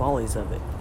follies of it.